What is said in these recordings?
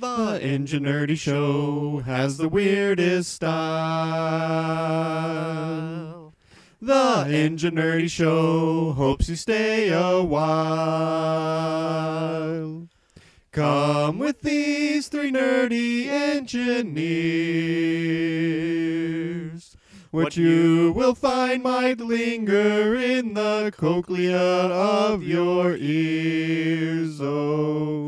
The Enginerdy Show has the weirdest style. The Enginerdy Show hopes you stay a while. Come with these three nerdy engineers. What you will find might linger in the cochlea of your ears. Oh,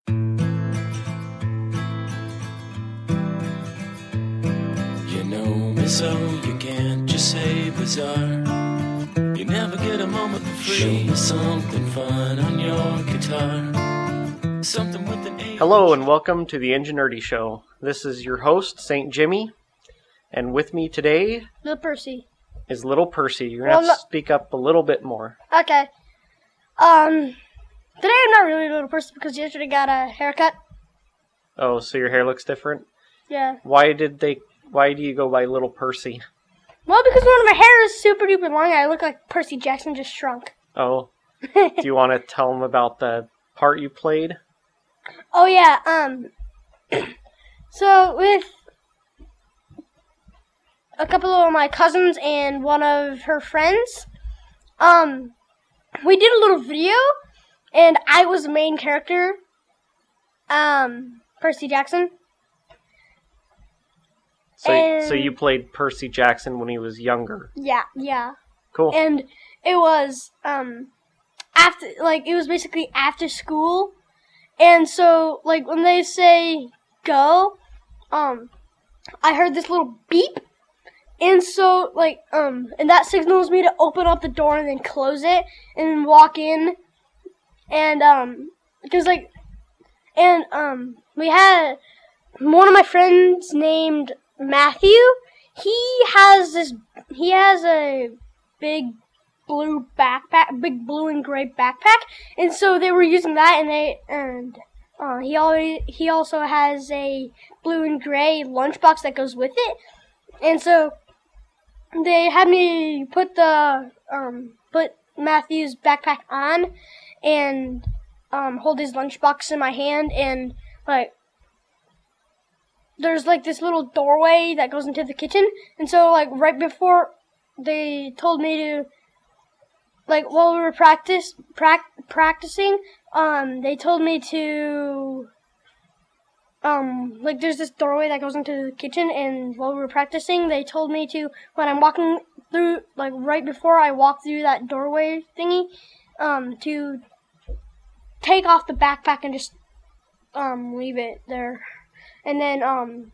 So you can't just say bizarre. You never get a moment for free. Show me something fun on your guitar. Something with an A. Hello and welcome to the Enginerdy Show. This is your host, St. Jimmy, and with me today Little Percy. is Little Percy. You're gonna have to speak up a little bit more. Okay. Um, today I'm not really a Little Percy because yesterday got a haircut. Oh, so your hair looks different? Yeah. Why did they why do you go by Little Percy? Well, because one of my hair is super duper long, I look like Percy Jackson just shrunk. Oh. do you want to tell them about the part you played? Oh yeah. Um. so with a couple of my cousins and one of her friends, um, we did a little video, and I was the main character. Um, Percy Jackson. So so you played Percy Jackson when he was younger. Yeah, yeah. Cool. and it was um after like it was basically after school and so like when they say go um i heard this little beep and so like um and that signals me to open up the door and then close it and walk in and um because like and um we had one of my friends named matthew he has this he has a big blue backpack, big blue and gray backpack, and so they were using that, and they and uh, he always he also has a blue and gray lunchbox that goes with it, and so they had me put the um put Matthew's backpack on, and um hold his lunchbox in my hand, and like there's like this little doorway that goes into the kitchen, and so like right before they told me to like while we were practice prac- practicing um they told me to um like there's this doorway that goes into the kitchen. And while we were practicing they told me to when i'm walking through like right before i walk through that doorway thingy um to take off the backpack and just um leave it there and then um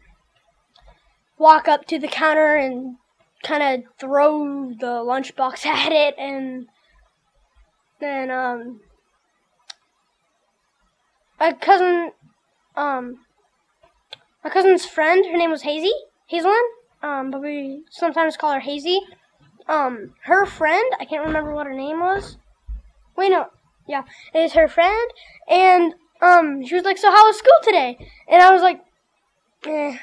walk up to the counter and kind of throw the lunchbox at it and then um my cousin um my cousin's friend her name was Hazy Hazelin um but we sometimes call her Hazy. Um her friend I can't remember what her name was. Wait no yeah it is her friend and um she was like so how was school today? And I was like eh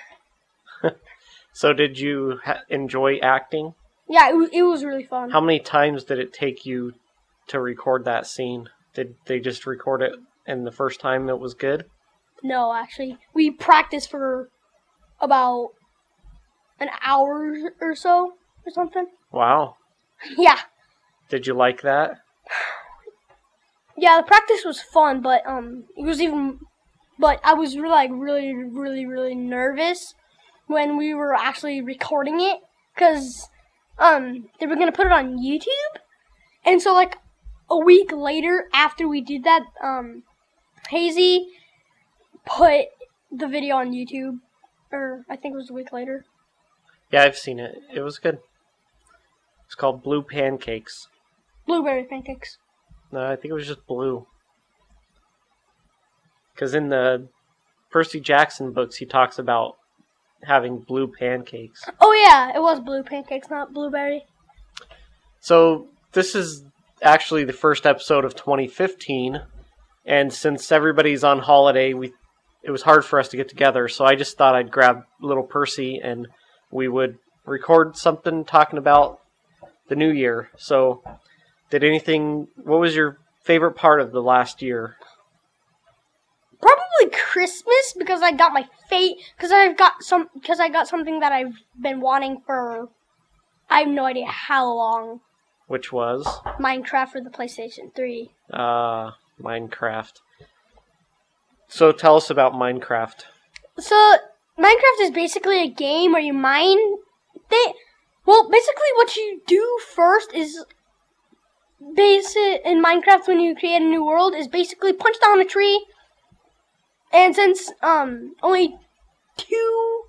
So did you ha- enjoy acting? yeah it, it was really fun How many times did it take you to record that scene? Did they just record it and the first time it was good? No, actually, we practiced for about an hour or so or something. Wow. Yeah, Did you like that? yeah. The practice was fun, but um, it was even, but I was really, like, really, really, really nervous when we were actually recording it because um they were gonna put it on YouTube, and so like a week later after we did that, um Hazy put the video on YouTube, or I think it was a week later. Yeah, I've seen it. It was good. It's called Blue Pancakes. Blueberry pancakes. No, I think it was just blue. Because in the Percy Jackson books, he talks about having blue pancakes. Oh yeah, it was blue pancakes, not blueberry. So this is actually the first episode of 2015, and since everybody's on holiday, we it was hard for us to get together. So I just thought I'd grab little Percy and we would record something talking about the new year. So, did anything? What was your favorite part of the last year? Probably Christmas because I got my fate because I've got some because I got something that I've been wanting for I have no idea how long. Which was Minecraft for the PlayStation 3. uh, Minecraft. So tell us about Minecraft. So Minecraft is basically a game where you mine thi- well, basically what you do first is basic in Minecraft when you create a new world is basically punch down a tree. And since um only two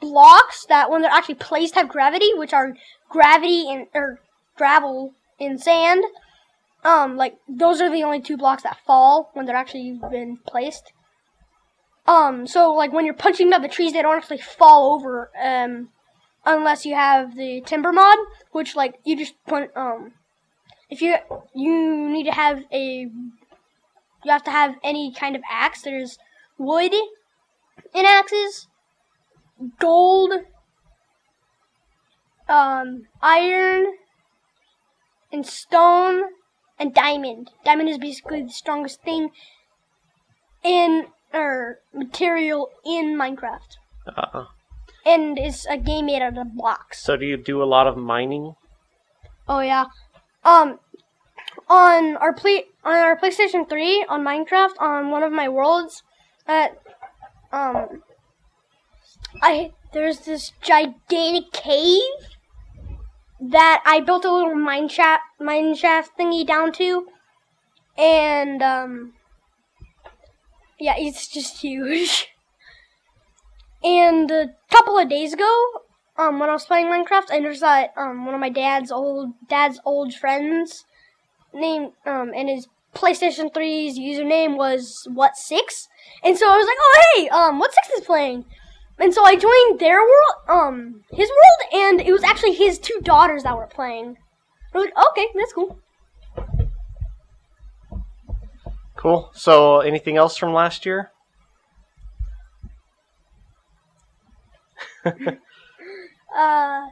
blocks that when they're actually placed have gravity, which are gravity and or gravel in sand, um like those are the only two blocks that fall when they're actually been placed. Um, so like when you're punching down the trees, they don't actually fall over. Um, unless you have the timber mod, which like you just put um, if you you need to have a you have to have any kind of axe. There's wood in axes, gold, um, iron, and stone, and diamond. Diamond is basically the strongest thing in or material in Minecraft, Uh, and it's a game made out of blocks. so do you do a lot of mining? Oh yeah. Um on our play on our PlayStation 3 on Minecraft on one of my worlds at um I there's this gigantic cave that I built a little mine shaft mine shaft thingy down to and um yeah, it's just huge. And a couple of days ago, um, when I was playing Minecraft, I noticed that um, one of my dad's old dad's old friends named um, and his PlayStation 3's username was what six, and so I was like, oh hey, um, what six is playing, and so I joined their world, um, his world, and it was actually his two daughters that were playing. I was like, okay, that's cool. Cool. So anything else from last year? Uh,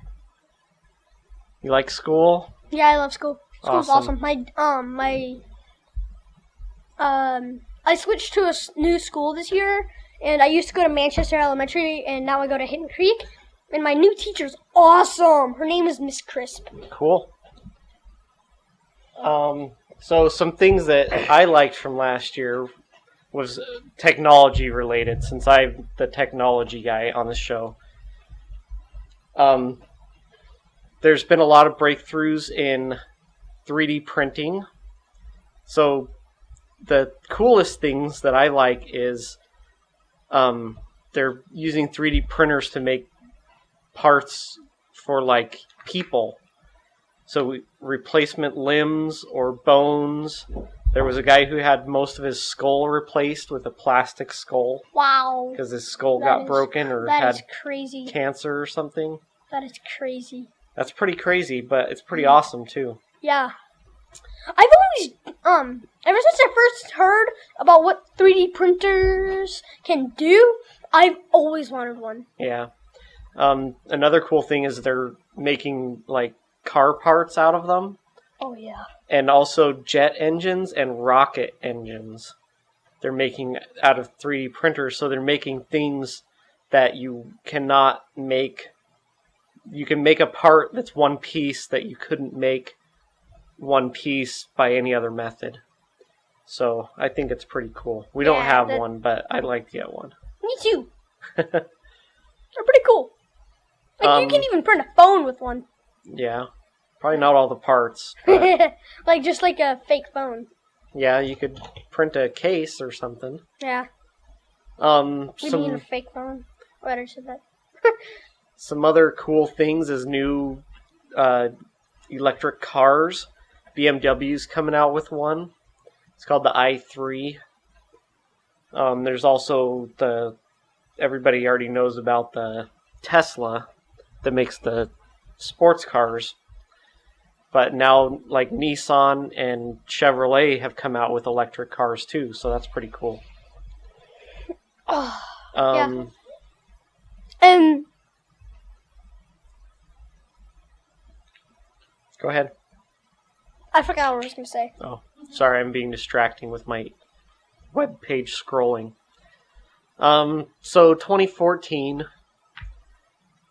You like school? yeah, I love school. School's Awesome. awesome. My um my um I switched to a new school this year, and I used to go to Manchester Elementary, and now I go to Hidden Creek. And my new teacher's awesome. Her name is Miss Crisp. Cool. Um, so some things that I liked from last year was technology related, since I'm the technology guy on the show. Um, there's been a lot of breakthroughs in 3D printing. So the coolest things that I like is um, they're using 3D printers to make parts for like people. So replacement limbs or bones. There was a guy who had most of his skull replaced with a plastic skull Wow. because his skull That got is- broken or had crazy. cancer or something. That is crazy. That's pretty crazy, but it's pretty awesome too. Yeah. I've always um ever since I first heard about what 3D printers can do, I've always wanted one. Yeah. Um, another cool thing is they're making like car parts out of them, Oh yeah. and also jet engines and rocket engines. They're making out of 3D printers, so they're making things that you cannot make. You can make a part that's one piece that you couldn't make one piece by any other method. So I think it's pretty cool. We don't have that- one, but I'd like to get one. Me too. They're pretty cool. Like Um, you can even print a phone with one. Yeah, probably not all the parts. but like just like a fake phone. yeah, you could print a case or something. Yeah. Um, What you mean a some fake phone? Why did I say that? some other cool things is new uh, electric cars. BMW's coming out with one. It's called the i3. Um, there's also the everybody already knows about the Tesla that makes the sports cars. But now, like Nissan and Chevrolet have come out with electric cars too, so that's pretty cool. Oh, Um, and Go ahead. I forgot what I was gonna say. Oh, sorry, I'm being distracting with my web page scrolling. Um, so 2014,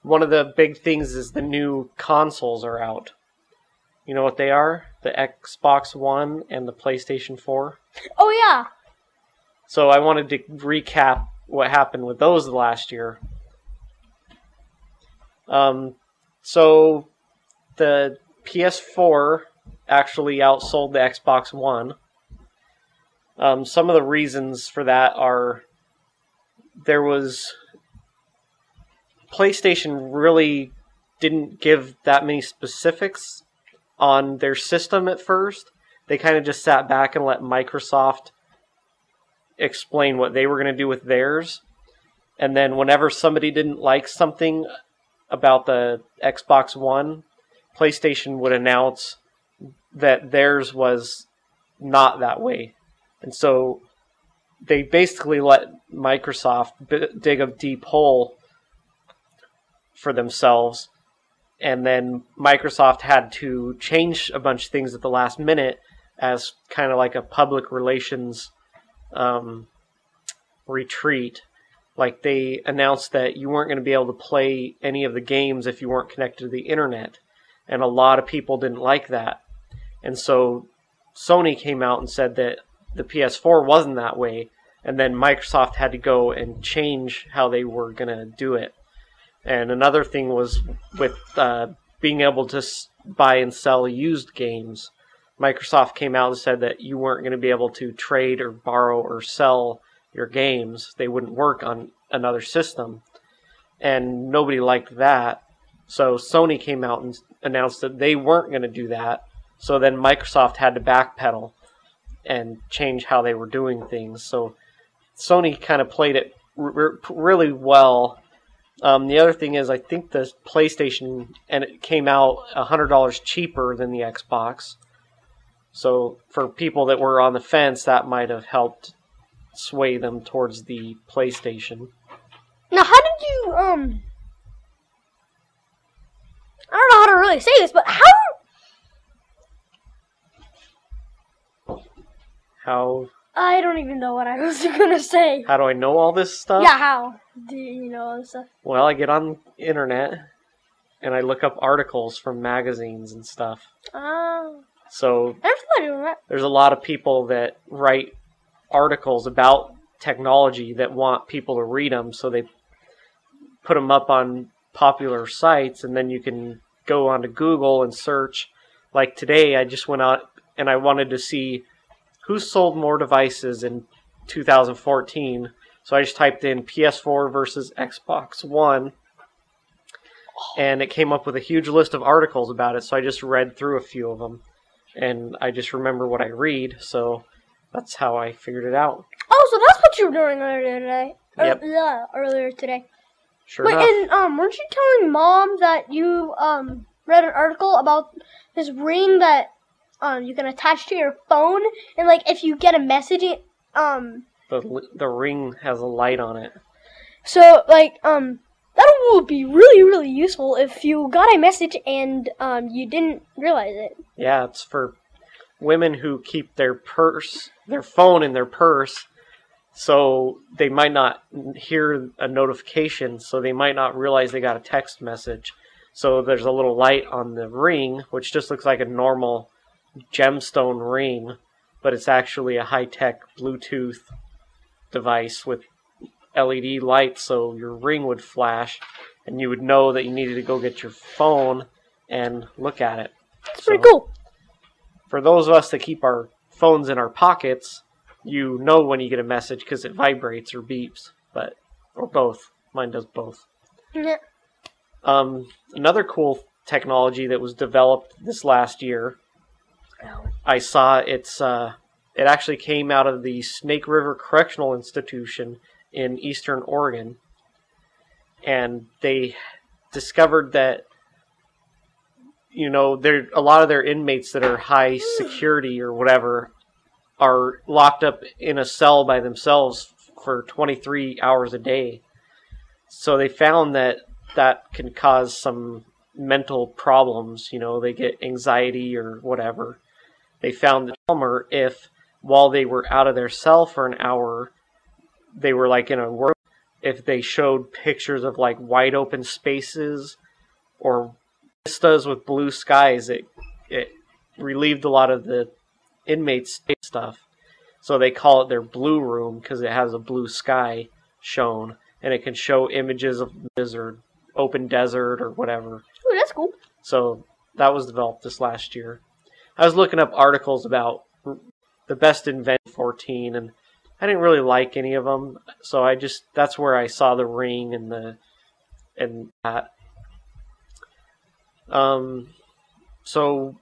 one of the big things is the new consoles are out. You know what they are? The Xbox One and the PlayStation 4. Oh yeah. So I wanted to recap what happened with those last year. Um, so the PS4 actually outsold the Xbox One. Um, some of the reasons for that are there was PlayStation really didn't give that many specifics on their system at first. They kind of just sat back and let Microsoft explain what they were going to do with theirs. And then whenever somebody didn't like something about the Xbox One, PlayStation would announce that theirs was not that way. And so they basically let Microsoft dig a deep hole for themselves. And then Microsoft had to change a bunch of things at the last minute as kind of like a public relations um, retreat. Like they announced that you weren't going to be able to play any of the games if you weren't connected to the internet. And a lot of people didn't like that. And so Sony came out and said that the PS4 wasn't that way. And then Microsoft had to go and change how they were going to do it. And another thing was with uh, being able to buy and sell used games. Microsoft came out and said that you weren't going to be able to trade or borrow or sell your games. They wouldn't work on another system. And nobody liked that. So Sony came out and announced that they weren't going to do that. So then Microsoft had to backpedal and change how they were doing things. So Sony kind of played it really well. Um, the other thing is, I think the PlayStation and it came out hundred dollars cheaper than the Xbox. So for people that were on the fence, that might have helped sway them towards the PlayStation. Now, how did you um? I don't know how to really say this, but how? How I don't even know what I was gonna say. how do I know all this stuff? Yeah, how? Do you know all this stuff? Well, I get on the internet and I look up articles from magazines and stuff. Oh, So I never thought of doing that. there's a lot of people that write articles about technology that want people to read them, so they put them up on popular sites, and then you can go onto Google and search. Like today, I just went out and I wanted to see who sold more devices in 2014. So I just typed in PS4 versus Xbox One, and it came up with a huge list of articles about it. So I just read through a few of them and I just remember what I read, so that's how I figured it out. Oh, so that's what you were doing earlier today. Or- Yep. yeah, earlier today. Sure Wait, enough. and um, weren't you telling mom that you um read an article about this ring that um you can attach to your phone, and like if you get a message, it, um, the the ring has a light on it. so like um that would be really really useful if you got a message and um you didn't realize it. Yeah, it's for women who keep their purse, their phone in their purse, so they might not hear a notification, so they might not realize they got a text message. So there's a little light on the ring, which just looks like a normal gemstone ring, but it's actually a high tech Bluetooth device with LED lights, so your ring would flash, and you would know that you needed to go get your phone and look at it. It's pretty cool. For those of us that keep our phones in our pockets, you know when you get a message because it vibrates or beeps, but or both. Mine does both. Yeah. Um, another cool technology that was developed this last year, I saw it's uh, it actually came out of the Snake River Correctional Institution in Eastern Oregon, and they discovered that you know there a lot of their inmates that are high security or whatever are locked up in a cell by themselves for 23 hours a day. So they found that that can cause some mental problems. You know, they get anxiety or whatever. They found that calmer if while they were out of their cell for an hour, they were like in a work. If they showed pictures of like wide open spaces or vistas with blue skies, it it relieved a lot of the inmates stuff. So they call it their blue room because it has a blue sky shown and it can show images of desert, open desert or whatever. Oh, that's cool. So that was developed this last year. I was looking up articles about the best invention 14 and I didn't really like any of them. So I just that's where I saw the ring and the and that. Um so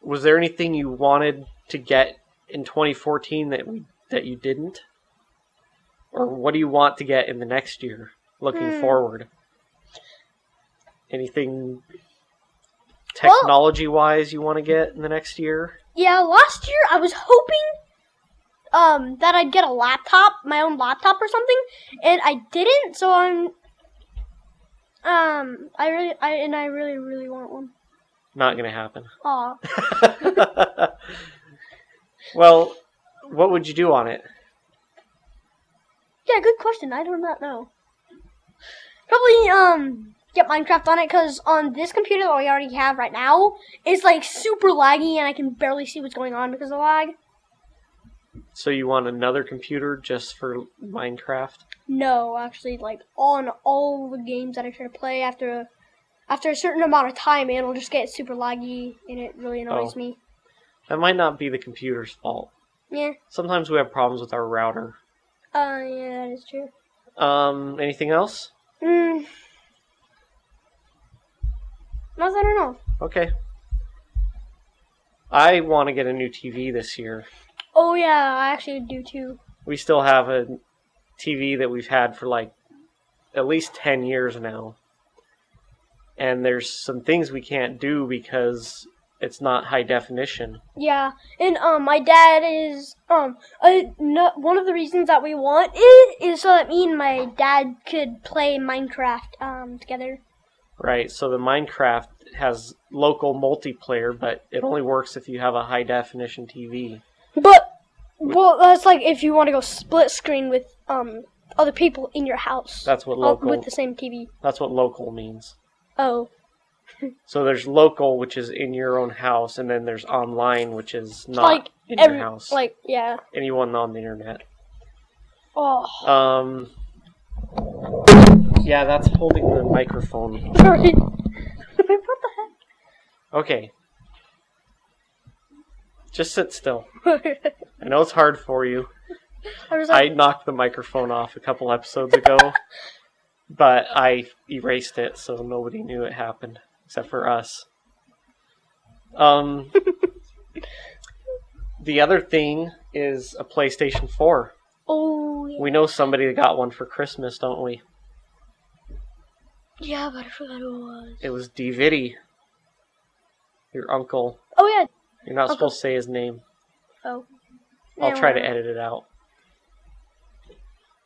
was there anything you wanted to get in 2014 that we that you didn't? Or what do you want to get in the next year looking Hmm. forward? Anything technology wise you want to get in the next year? Yeah, last year I was hoping um that I'd get a laptop, my own laptop or something, and I didn't. So I'm um I really I and I really really want one. Not gonna happen. Aw. well, what would you do on it? Yeah, good question. I do not know. Probably um get Minecraft on it because on this computer that we already have right now, it's like super laggy and I can barely see what's going on because of the lag. So you want another computer just for Minecraft? No, actually, like on all the games that I try to play after a, after a certain amount of time, it'll just get super laggy and it really annoys Oh. me. That might not be the computer's fault. Yeah. Sometimes we have problems with our router. Uh, yeah, that is true. Um, anything else? Hmm. Not that I don't know. Okay. I want to get a new TV this year. Oh yeah, I actually do too. We still have a TV that we've had for like at least 10 years now. And there's some things we can't do because it's not high definition. Yeah, and um, my dad is um, uh, no, one of the reasons that we want it is so that me and my dad could play Minecraft um together. Right, so the Minecraft has local multiplayer, but it only works if you have a high definition TV. But well, that's like if you want to go split screen with um other people in your house. That's what uh, local with the same TV. that's what local means. Oh, So there's local, which is in your own house, and then there's online, which is not like in every your house. like yeah. Anyone on the internet. Oh, Um. Yeah, that's holding the microphone. sorry. what the heck? Okay. Just sit still. I know it's hard for you. I was I knocked the microphone off a couple episodes ago, but I erased it so nobody knew it happened except for us. Um, the other thing is a PlayStation 4. oh yeah. We know somebody that got one for Christmas, don't we? Yeah, but I forgot who it was. It was DVD. Your uncle. Oh yeah. You're not Uncle- supposed to say his name. Oh. I'll try to edit it out.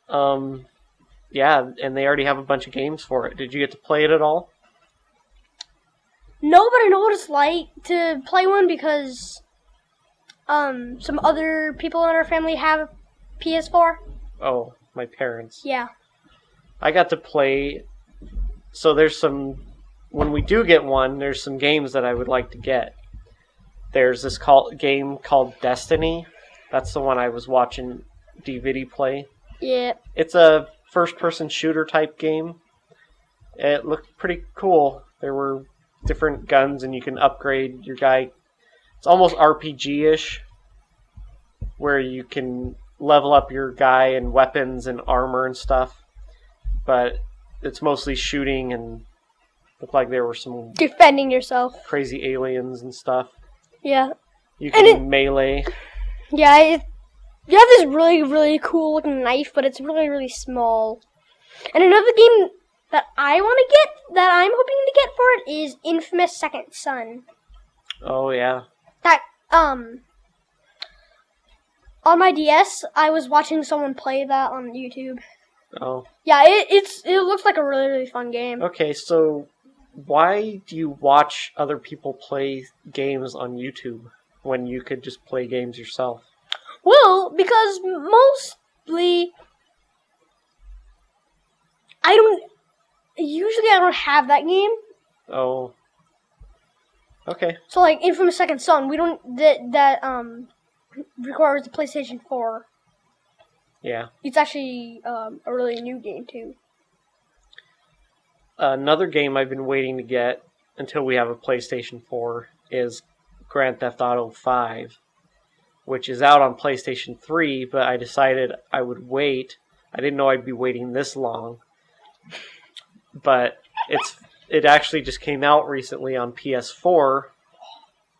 Um, yeah, and they already have a bunch of games for it. Did you get to play it at all? No, but I know what it's like to play one because um some other people in our family have a PS4. Oh, my parents. Yeah. I got to play. So there's some. When we do get one, there's some games that I would like to get. There's this call, game called Destiny. That's the one I was watching DVD play. Yeah. It's a first person shooter type game. It looked pretty cool. There were different guns, and you can upgrade your guy. It's almost RPG ish, where you can level up your guy and weapons and armor and stuff. But it's mostly shooting and looked like there were some Defending yourself. crazy aliens and stuff. Yeah. You can it- melee. Yeah, it, you have this really, really cool looking knife, but it's really, really small. And another game that I want to get, that I'm hoping to get for it, is Infamous Second Son. Oh yeah. That, um, on my DS, I was watching someone play that on YouTube. Oh. Yeah, it, it's it looks like a really, really fun game. Okay, so why do you watch other people play games on YouTube when you could just play games yourself? Well, because mostly I don't usually I don't have that game. Oh. Okay. So like Infamous Second Son, we don't that that um requires the PlayStation 4. Yeah. It's actually um, a really new game too. Another game I've been waiting to get until we have a PlayStation 4 is Grand Theft Auto 5, which is out on PlayStation 3, but I decided I would wait. I didn't know I'd be waiting this long. But it's it actually just came out recently on PS4.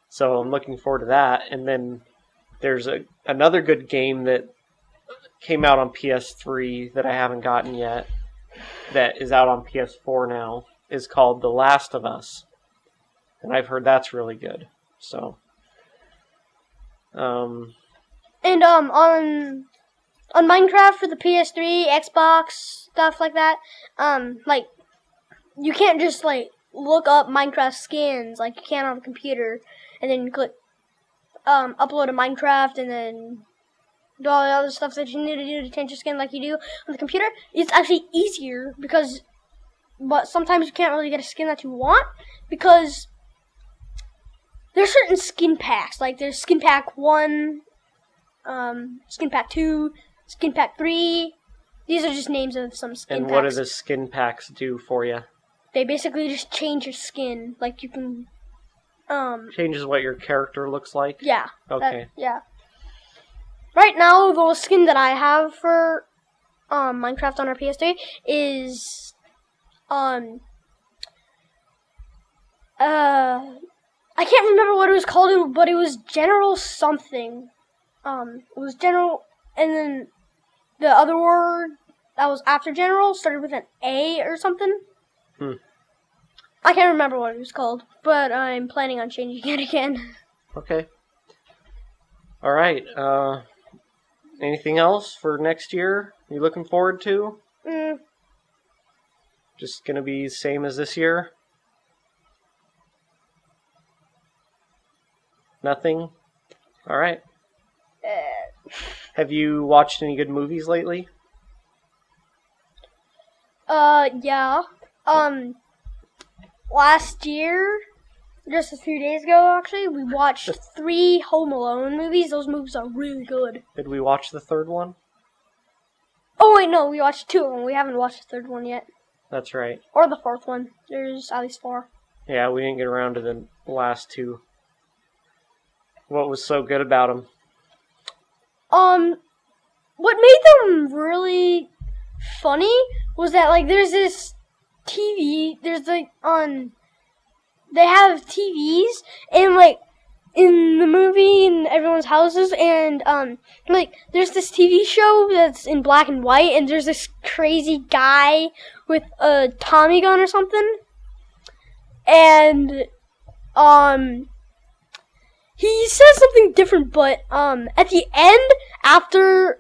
So I'm looking forward to that. And then there's a another good game that came out on PS3 that I haven't gotten yet that is out on PS4 now is called The Last of Us. And I've heard that's really good. So um And um on on Minecraft for the PS3, Xbox, stuff like that, um like you can't just like look up Minecraft skins like you can on a computer and then click um upload a Minecraft and then do all the other stuff that you need to do to change your skin like you do on the computer. It's actually easier because but sometimes you can't really get a skin that you want because there's certain skin packs. Like there's skin pack one, um, skin pack two, skin pack three. These are just names of some skin and packs. what do the skin packs do for you? They basically just change your skin. Like you can, um, Changes what your character looks like? yeah. that- Okay. yeah. Right now, the skin that I have for um, Minecraft on our PS3 is um uh I can't remember what it was called, but it was General something. Um, it was General, and then the other word that was after General started with an A or something. Hmm. I can't remember what it was called, but I'm planning on changing it again. Okay. All right. Uh, anything else for next year? You looking forward to? Mm, Just gonna be same as this year? Nothing. All right. uh, Have you watched any good movies lately? Uh, yeah. Um, last year, just a few days ago, actually, we watched three Home Alone movies. Those movies are really good. Did we watch the third one? Oh wait, no, we watched two of them. We haven't watched the third one yet, That's right. or the fourth one. There's at least four. Yeah, we didn't get around to the last two. What was so good about them? Um, what made them really funny was that like there's this TV. There's like on. They have TVs and like in the movie in everyone's houses and um like there's this TV show that's in black and white and there's this crazy guy with a Tommy gun or something. And um he says something different but um at the end after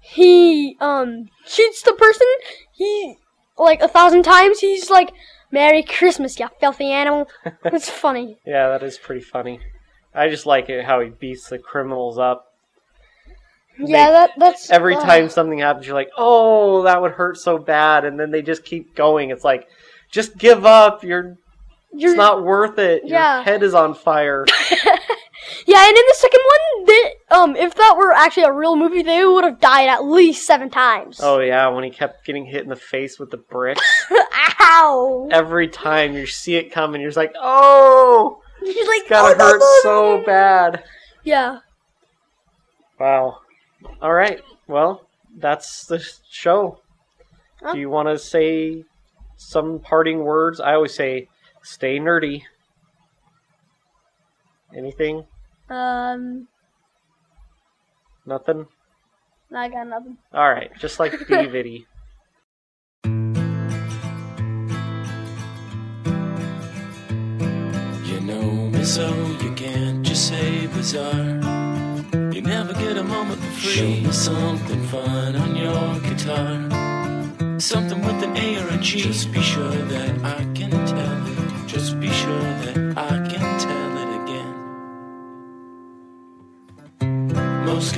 he um shoots the person he like a thousand times he's like merry christmas you filthy animal it's funny Yeah, that is pretty funny. I just like it how he beats the criminals up. yeah They- that that's Every ugh. time something happens, you're like, "Oh, that would hurt so bad," and then they just keep going. It's like, just give up. You're, You're- it's not worth it. Your Yeah. head is on fire. Yeah, and in the second one, they, um, if that were actually a real movie, they would have died at least seven times. Oh yeah, when he kept getting hit in the face with the bricks. Ow! Every time you see it coming, you're just like, oh, He's like, it's gotta "Oh, no, hurt no, so bad. Yeah. Wow. All right. Well, that's the show. Huh? Do you want to say some parting words? I always say, stay nerdy. Anything? Um, Nothing? I got nothing. All right. Just like DVD. You know me so you can't just say bizarre. You never get a moment for free. Show me something fun on your guitar. Something with an A or a G. Just be sure that I can tell it. Just be sure that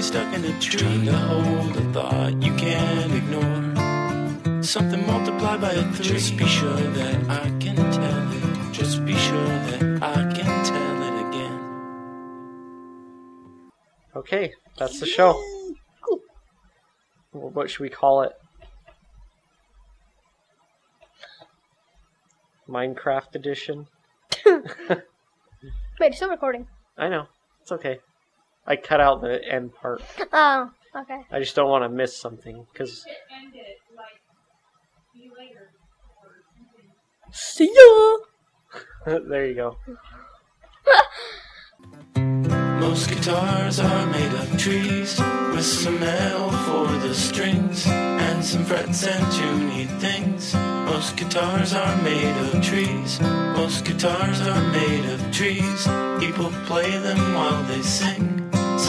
me stuck in a tree. Trying to hold a thought you can't ignore. Something multiplied by a three. Just be sure that I can tell it. Just be sure that I can tell it again. Okay, that's the show. Well, What should we call it? Minecraft edition? Wait, it's still recording. I know. It's okay. I cut out the end part. Oh, okay. I just don't want to miss something because See ya! there you go. Most guitars are made of trees with some L for the strings and some frets and tuney things. Most guitars are made of trees. Most guitars are made of trees. People play them while they sing.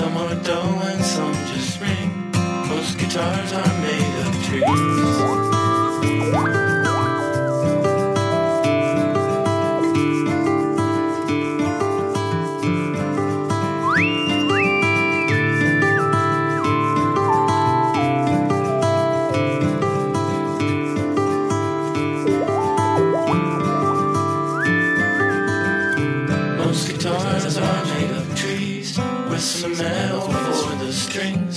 Some are dull and some just ring. Most guitars are made of trees.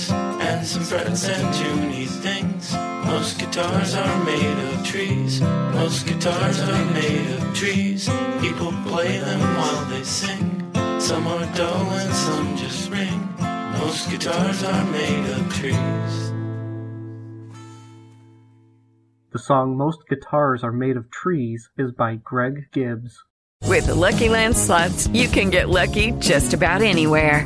Strings and some frets and tuney things. Most guitars are made of trees. Most guitars are made of trees. People play them while they sing. Some are dull and some just ring. Most guitars are made of trees. The song Most Guitars Are Made of Trees is by Greg Gibbs. With the Lucky Land slots, you can get lucky just about anywhere.